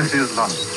This is London.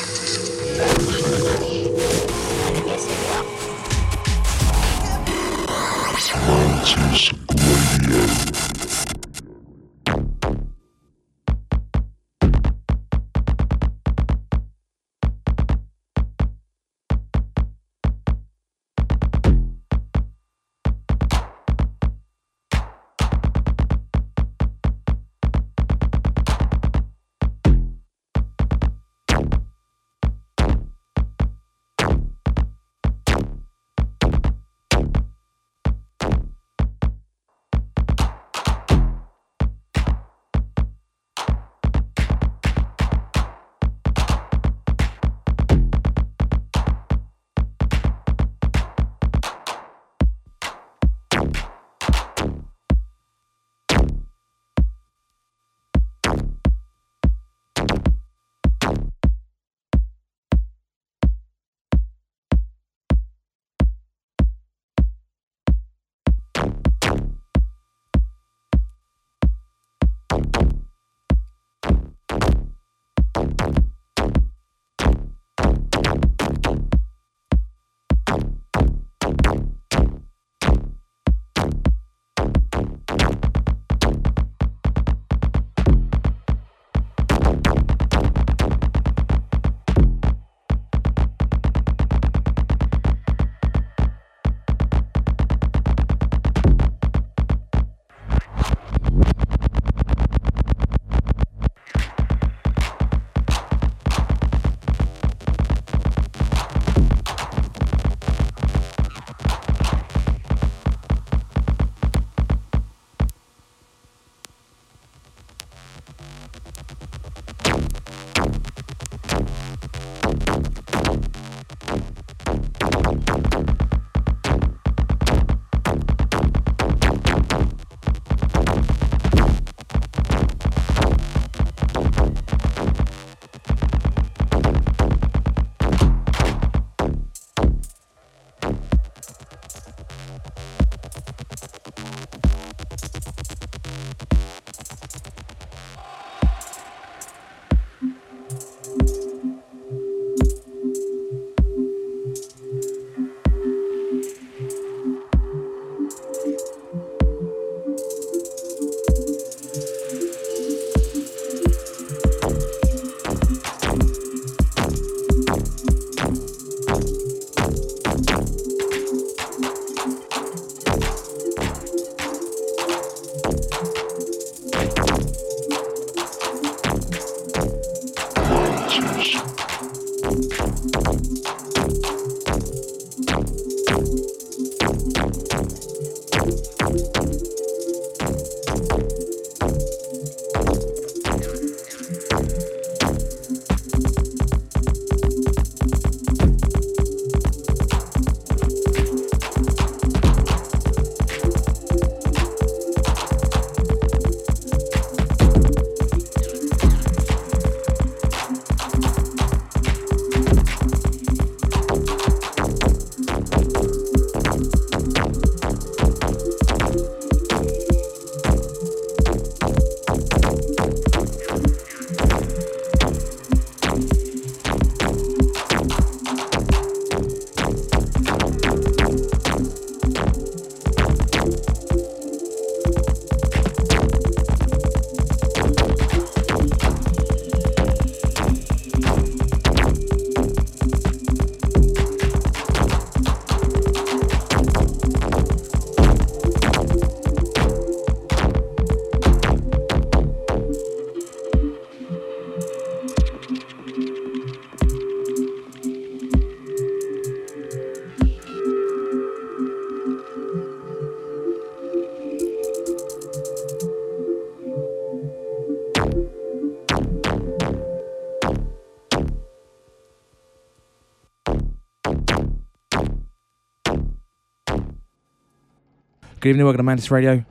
Good evening, welcome to Mantis Radio.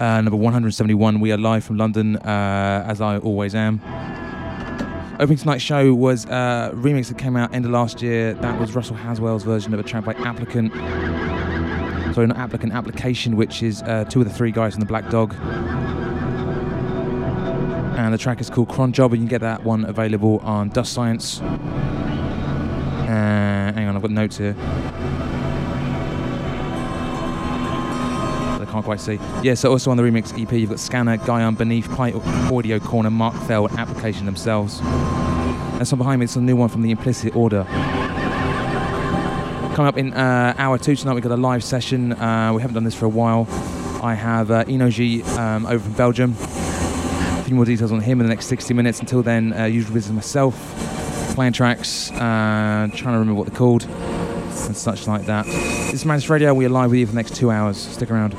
Uh, number 171. We are live from London, uh, as I always am. Opening tonight's show was a remix that came out end of last year. That was Russell Haswell's version of a track by Applicant. Sorry, not Applicant, Application, which is uh, two of the three guys from the Black Dog. and the track is called Cron Job. And you can get that one available on Dust Science. Uh, hang on, I've got notes here. Can't quite see. Yeah, so also on the remix EP, you've got Scanner, Guyon, Beneath, Pipe, Audio Corner, Mark Fell, Application themselves. And so behind me, it's a new one from the Implicit Order. Coming up in uh, hour two tonight, we've got a live session. Uh, we haven't done this for a while. I have uh, Enoji um, over from Belgium. A few more details on him in the next 60 minutes. Until then, uh, usual business myself, playing tracks, uh, trying to remember what they're called, and such like that. This is Mantis Radio. We are live with you for the next two hours. Stick around.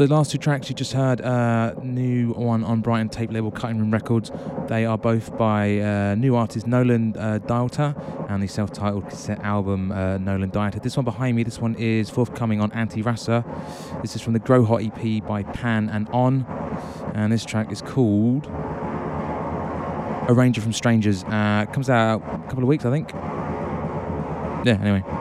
So the last two tracks you just heard, uh, new one on Brighton tape label Cutting Room Records. They are both by uh, new artist Nolan uh, and the self-titled cassette album uh, Nolan Dieter. This one behind me, this one is forthcoming on Anti Rasa. This is from the Grow Hot EP by Pan and On, and this track is called A Ranger from Strangers. Uh, comes out a couple of weeks, I think. Yeah. Anyway.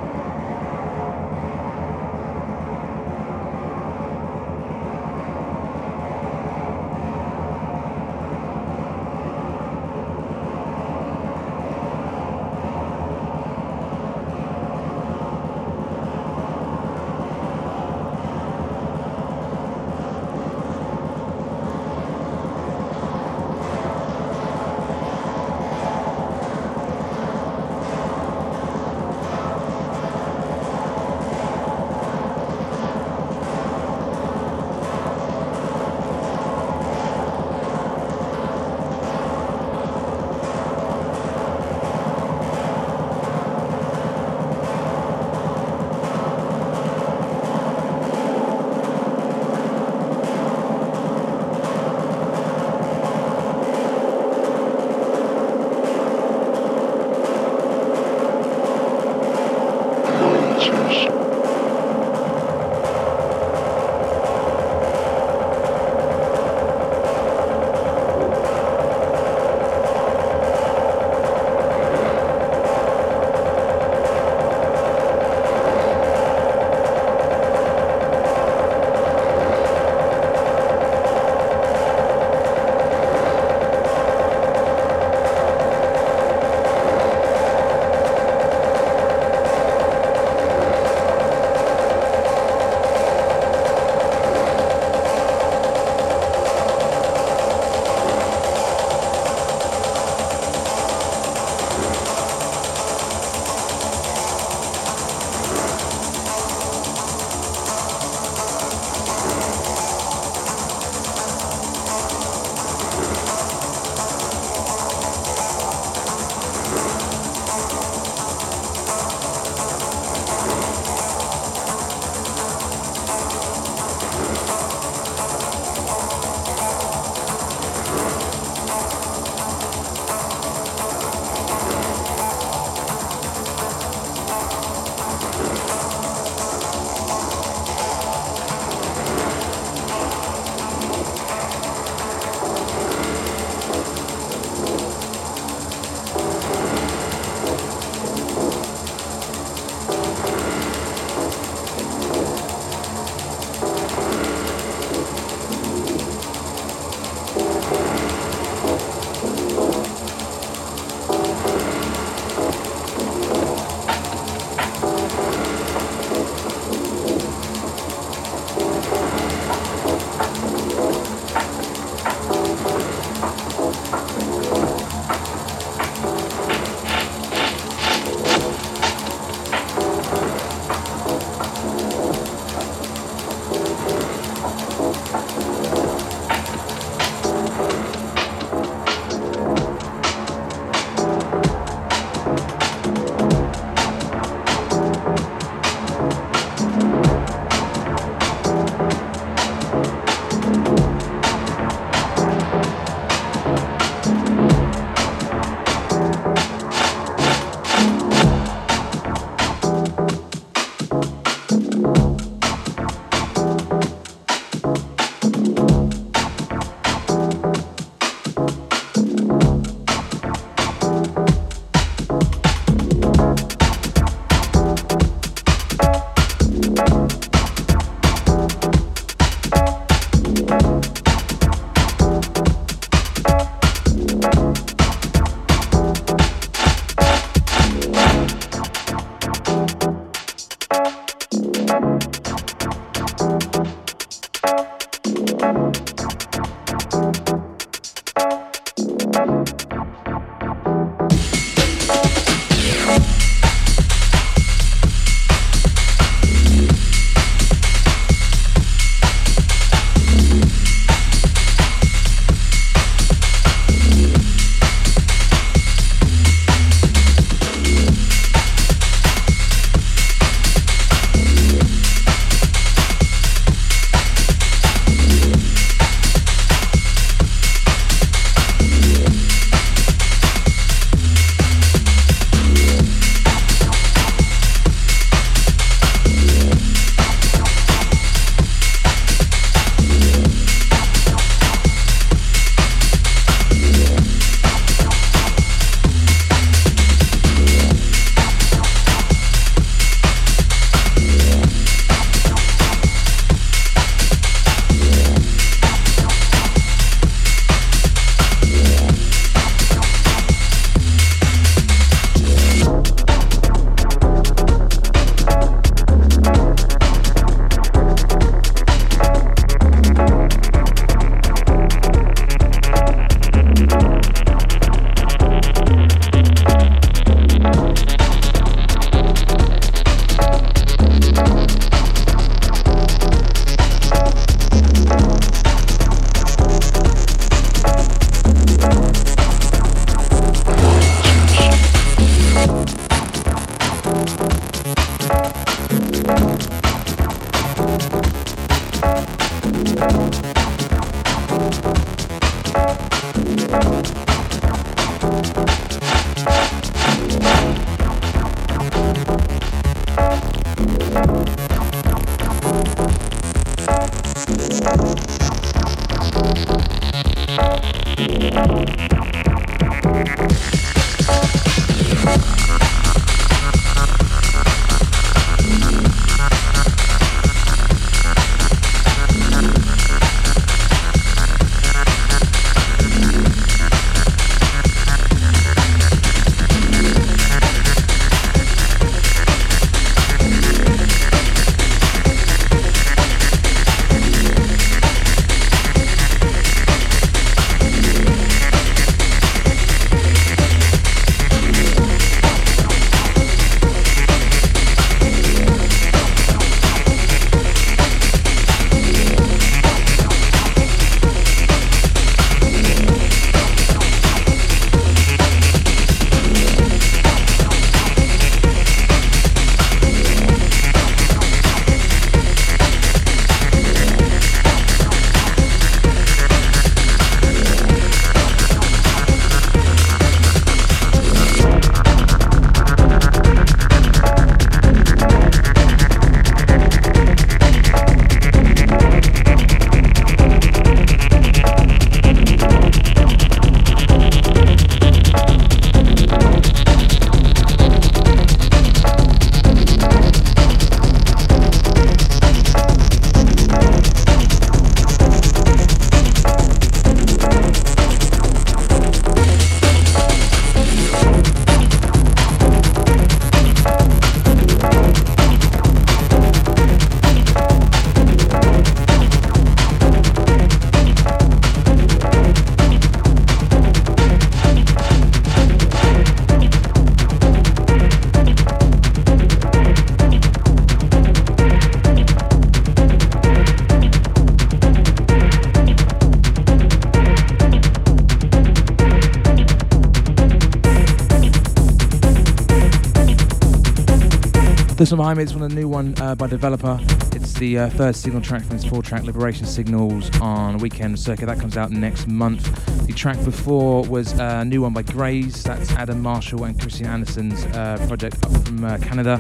This one behind one of the new one uh, by Developer. It's the uh, third signal track from his four track Liberation Signals on Weekend Circuit. That comes out next month. The track before was a new one by Graze. That's Adam Marshall and Christian Anderson's uh, project up from uh, Canada.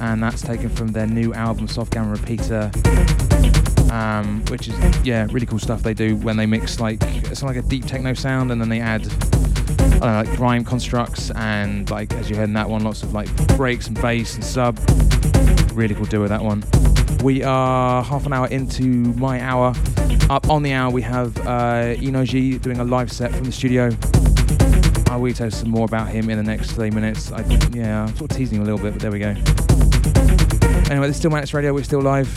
And that's taken from their new album, Soft Gamma Repeater. Um, which is, yeah, really cool stuff they do when they mix like, it's like a deep techno sound and then they add Like rhyme constructs and like as you heard in that one, lots of like breaks and bass and sub. Really cool do with that one. We are half an hour into my hour. Up on the hour we have uh, Enoji doing a live set from the studio. I will tell you some more about him in the next three minutes. I, think yeah, I'm sort of teasing a little bit, but there we go. Anyway, this is still Mantis Radio. We're still live.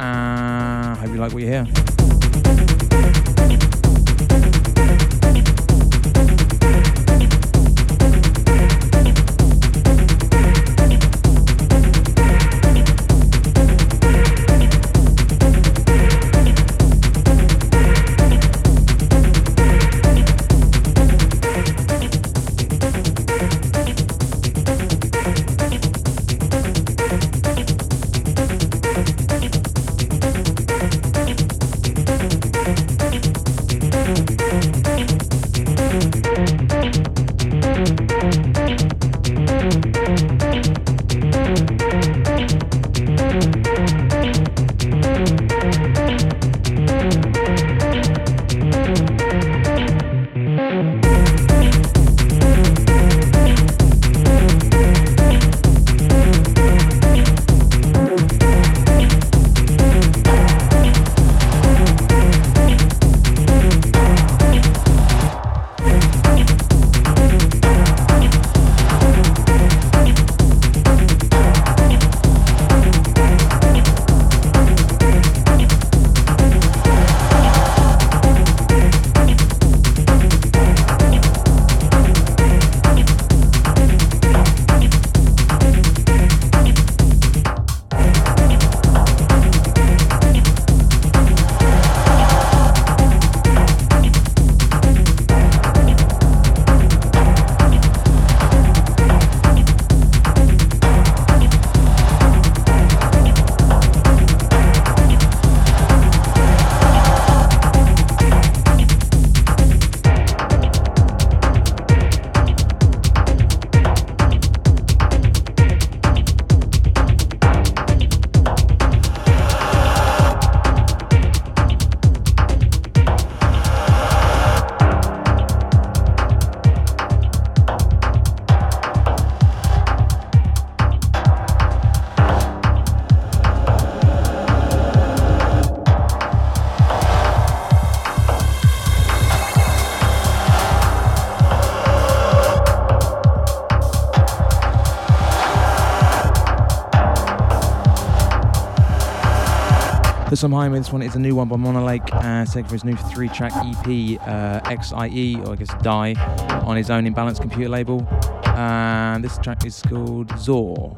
Uh, hope you like what you hear. Some high this one is a new one by Monolake, uh, taken for his new three track EP, uh, XIE, or I guess Die, on his own Imbalance computer label. And this track is called Zor.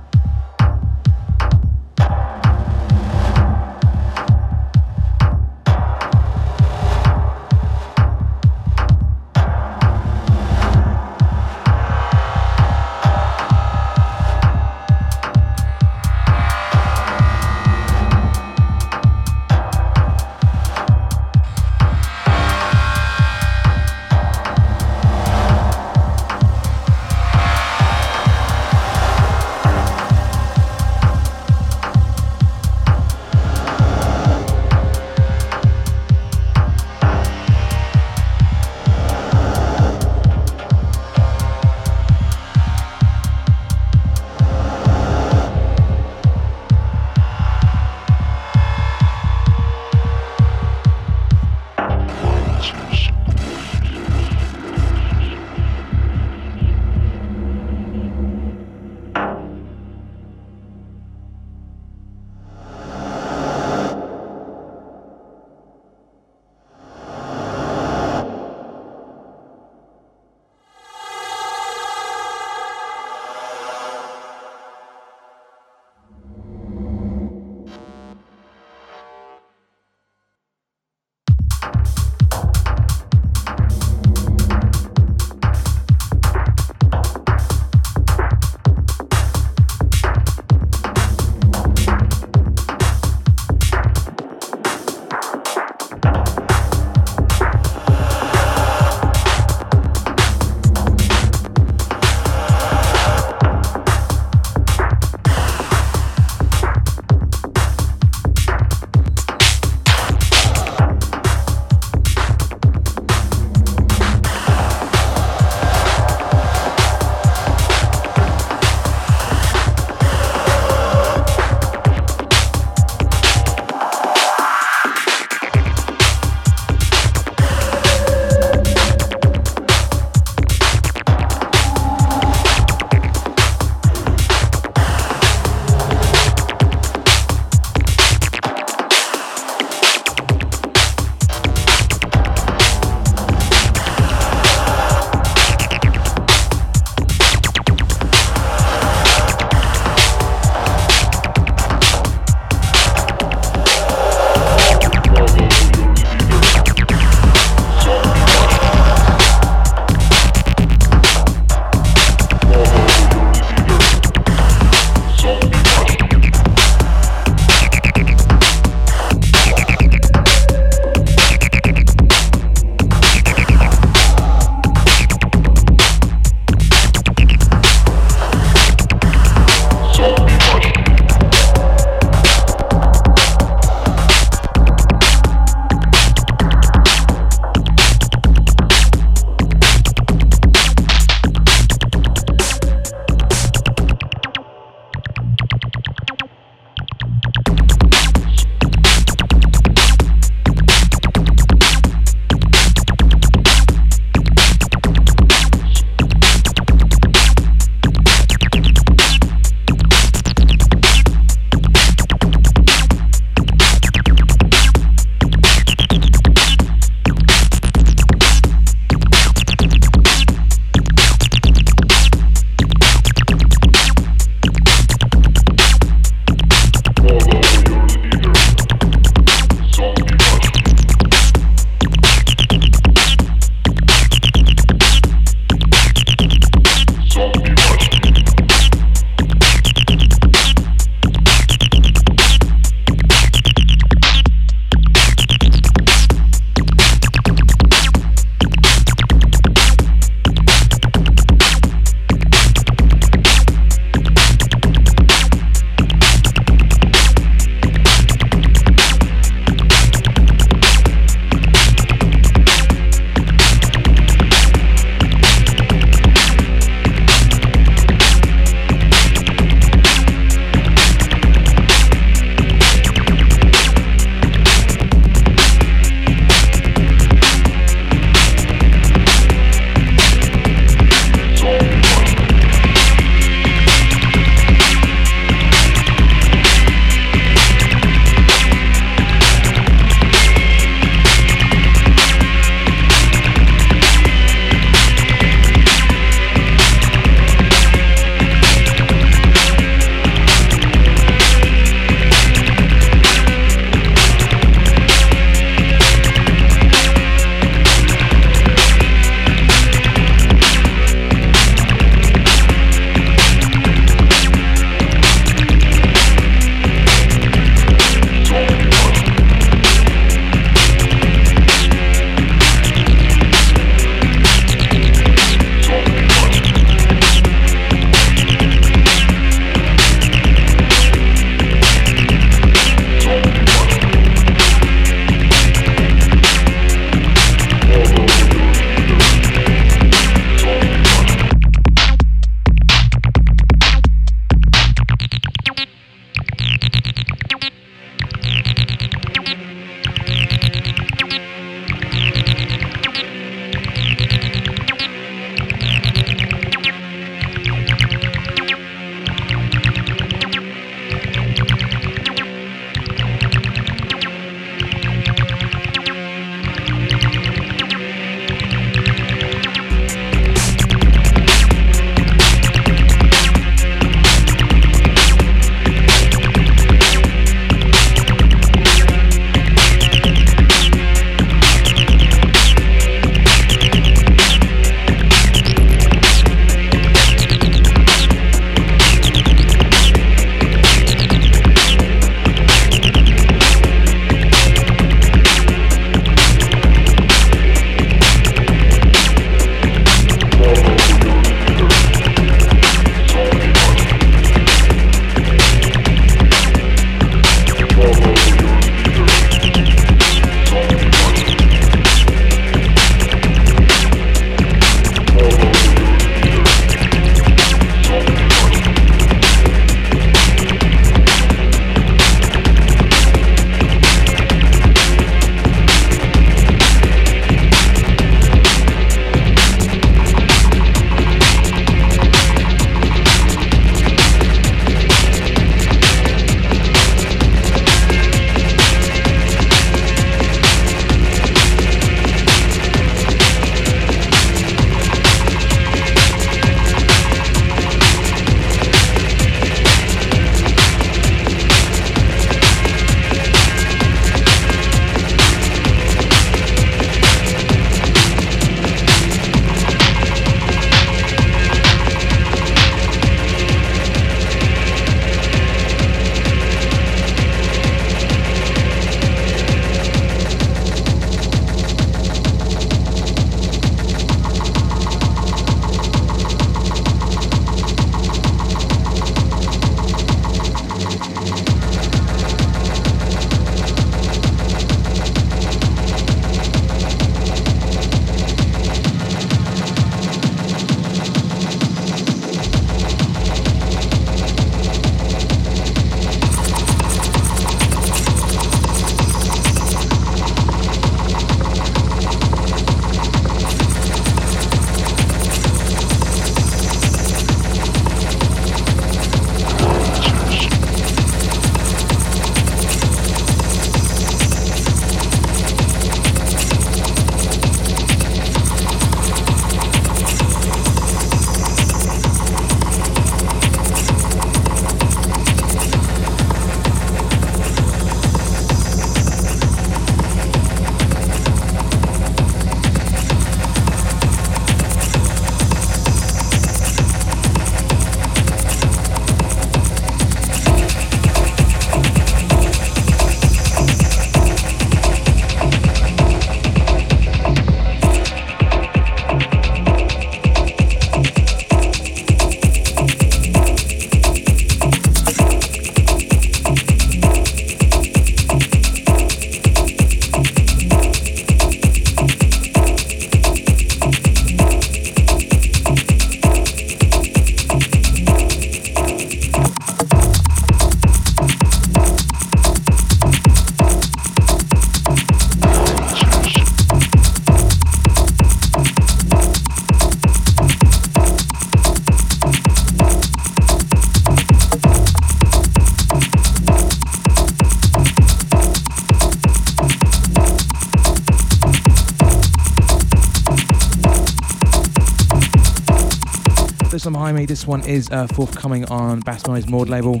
Behind me, this one is uh, forthcoming on Bass Noise Maud label.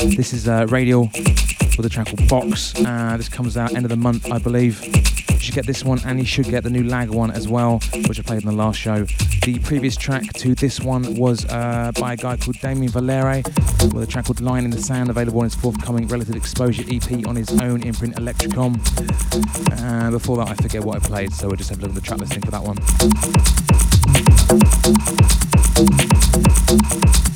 This is uh, Radial with a track called Box. Uh, this comes out end of the month, I believe. You should get this one, and you should get the new Lag one as well, which I played in the last show. The previous track to this one was uh, by a guy called Damien Valere with a track called Line in the Sand, available on his forthcoming Relative Exposure EP on his own imprint Electricom. Uh, before that, I forget what I played, so we'll just have a look at the track listing for that one. Thank you.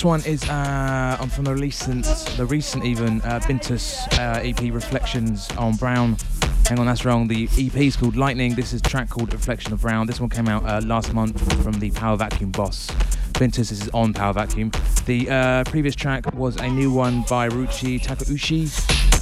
This one is uh, from the recent, the recent even uh, Bintus uh, EP Reflections on Brown. Hang on, that's wrong. The EP is called Lightning. This is track called Reflection of Brown. This one came out uh, last month from the Power Vacuum boss. Bintus is on Power Vacuum. The uh, previous track was a new one by Ruchi Takeuchi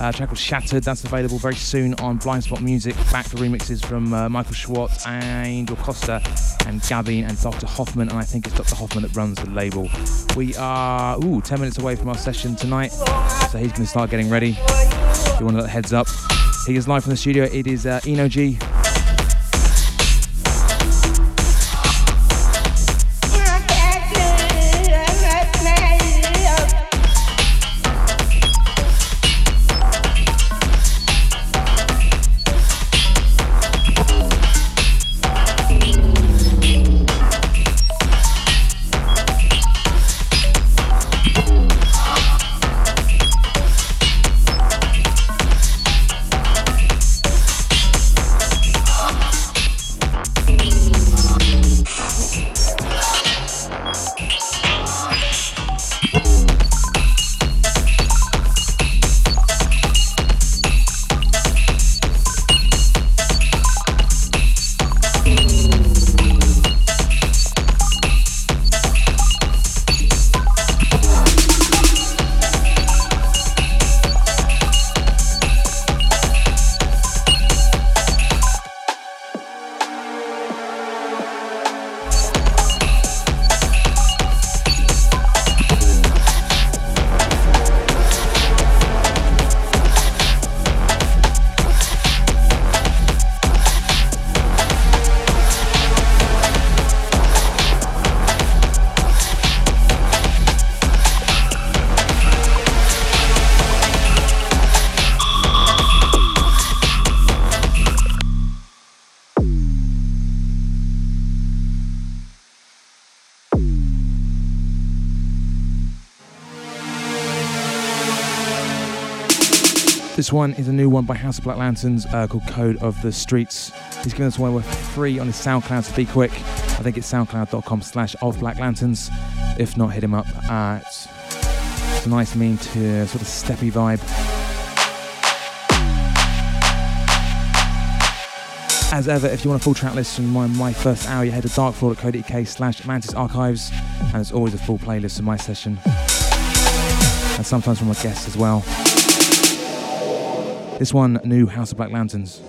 uh, track called Shattered. That's available very soon on Blind Spot Music. Back to remixes from uh, Michael Schwartz, and Angel Costa, and Gavin and Dr. Hoffman. And I think it's Dr. Hoffman that runs the label. We are ooh 10 minutes away from our session tonight, so he's going to start getting ready. If you want a heads up, he is live from the studio. It is uh, Eno G. This one is a new one by House of Black Lanterns uh, called Code of the Streets. He's giving us one for free on his SoundCloud, so be quick. I think it's soundcloud.com slash of Black Lanterns. If not, hit him up. Uh, it's, it's a nice, mean to sort of steppy vibe. As ever, if you want a full track list from my, my first hour, you head to darkfloor.co.uk slash Mantis Archives, and there's always a full playlist of my session, and sometimes from my guests as well. This one, new House of Black Lanterns.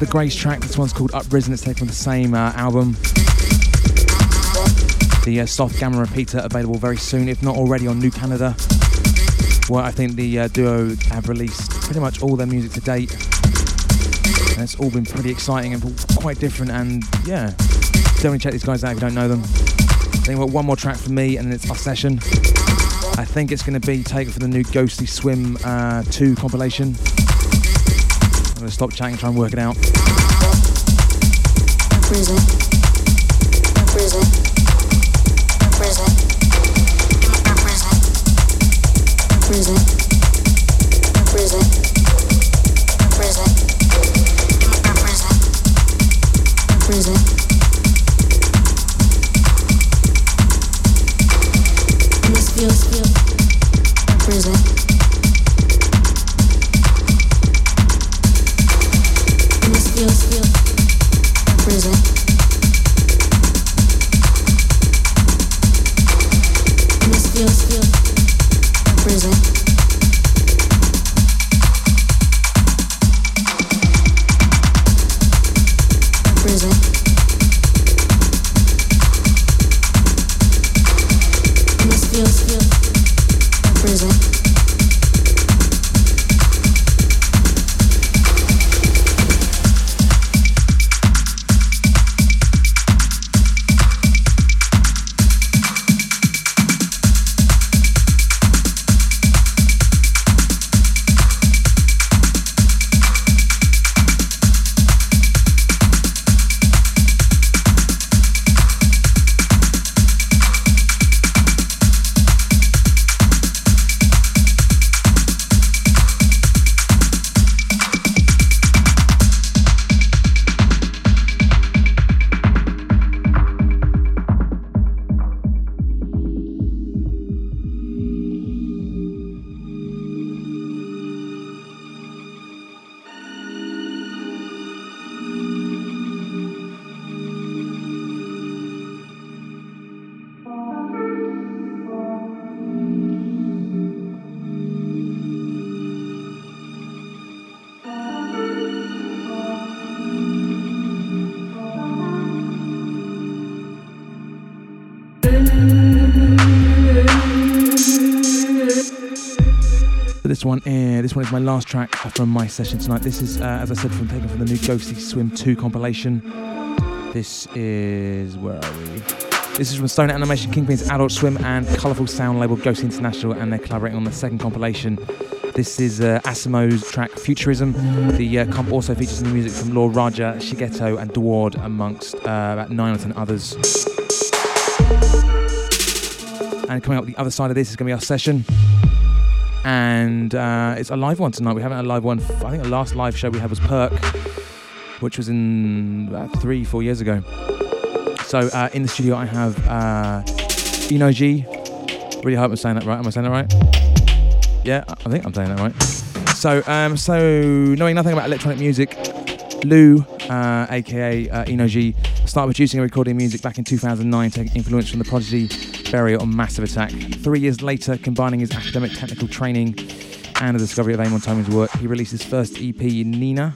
Another Graze track. This one's called Uprisen. It's taken from the same uh, album. The uh, soft gamma repeater available very soon, if not already on New Kanada. Well, I think the uh, duo have released pretty much all their music to date. And it's all been pretty exciting and quite different. And yeah, definitely check these guys out if you don't know them. I think got one more track for me, and then it's our session. I think it's going to be taken from the new Ghostly Swim uh, 2 compilation. Stop chatting, try and work it out. Is my last track from my session tonight. This is, uh, as I said, from taken from the new Ghostly Swim 2 compilation. This is where are we? This is from Stone Animation, Kingpin's Adult Swim, and Colourful Sound label Ghost International, and they're collaborating on the second compilation. This is uh, Asimo's track Futurism. The uh, comp also features new music from Lord Raja, Shigeto, and Dward, amongst uh, about nine or ten others. And coming up the other side of this is going to be our session and uh, it's a live one tonight. We haven't had a live one. I think the last live show we had was Perc, which was in about three, four years ago. So uh, in the studio, I have uh, Enoji, Really hope I'm saying that right. Am I saying that right? Yeah, I think I'm saying that right. So, um, so knowing nothing about electronic music, Lou, uh, aka uh, Eno G, started producing and recording music back in 2009, taking influence from the Prodigy, Burial, on Massive Attack. Three years later, combining his academic technical training and the discovery of Amon Tobin's work, he released his first EP, Nina,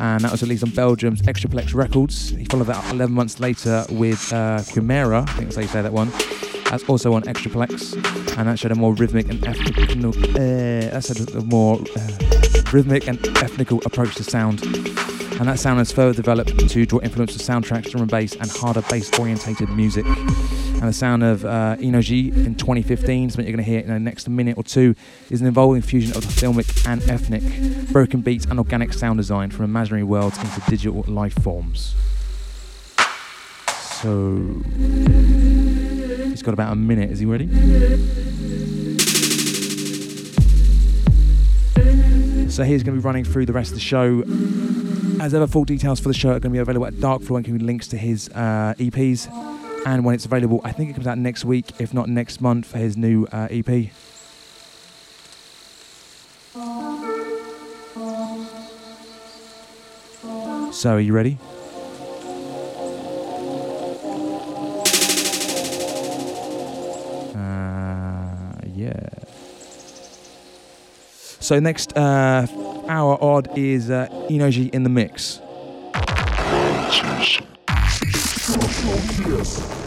and that was released on Belgium's Extraplex Records. He followed that up 11 months later with uh, Quimera, I think that's how you say that one. That's also on Extraplex, and that showed a more rhythmic and ethnical, uh, that's a more uh, rhythmic and ethnical approach to sound. And that sound has further developed to draw influence from soundtracks, drum and bass, and harder bass orientated music. And the sound of uh, in 2015, something you're going to hear in the next minute or two, is an evolving fusion of the filmic and ethnic, broken beats and organic sound design from imaginary worlds into digital life forms. So, he's got about a minute. Is he ready? So he's going to be running through the rest of the show. As ever, full details for the show are going to be available at Darkfloor, including links to his uh, EPs. And when it's available, I think it comes out next week, if not next month, for his new uh, EP. So, are you ready? Uh, yeah. So next uh, hour odd is uh, Eno in the mix. Don't.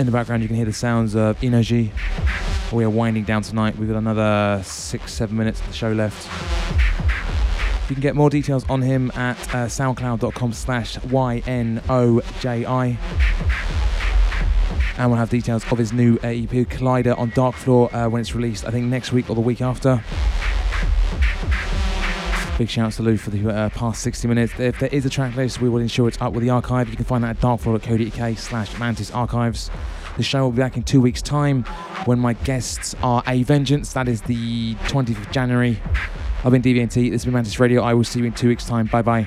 In the background, you can hear the sounds of Energy. We are winding down tonight. We've got another six, seven minutes of the show left. You can get more details on him at uh, soundcloud.com slash Y-N-O-J-I. And we'll have details of his new EP, Collider, on Darkfloor uh, when it's released, I think next week or the week after. Big shout out to Lou for the uh, past 60 minutes. If there is a track list, we will ensure it's up with the archive. You can find that at darkfloor.co.uk slash mantis archives. The show will be back in two weeks' time when my guests are A Vengeance. That is the 20th of January. I've been DVNT. This has been Mantis Radio. I will see you in two weeks' time. Bye bye.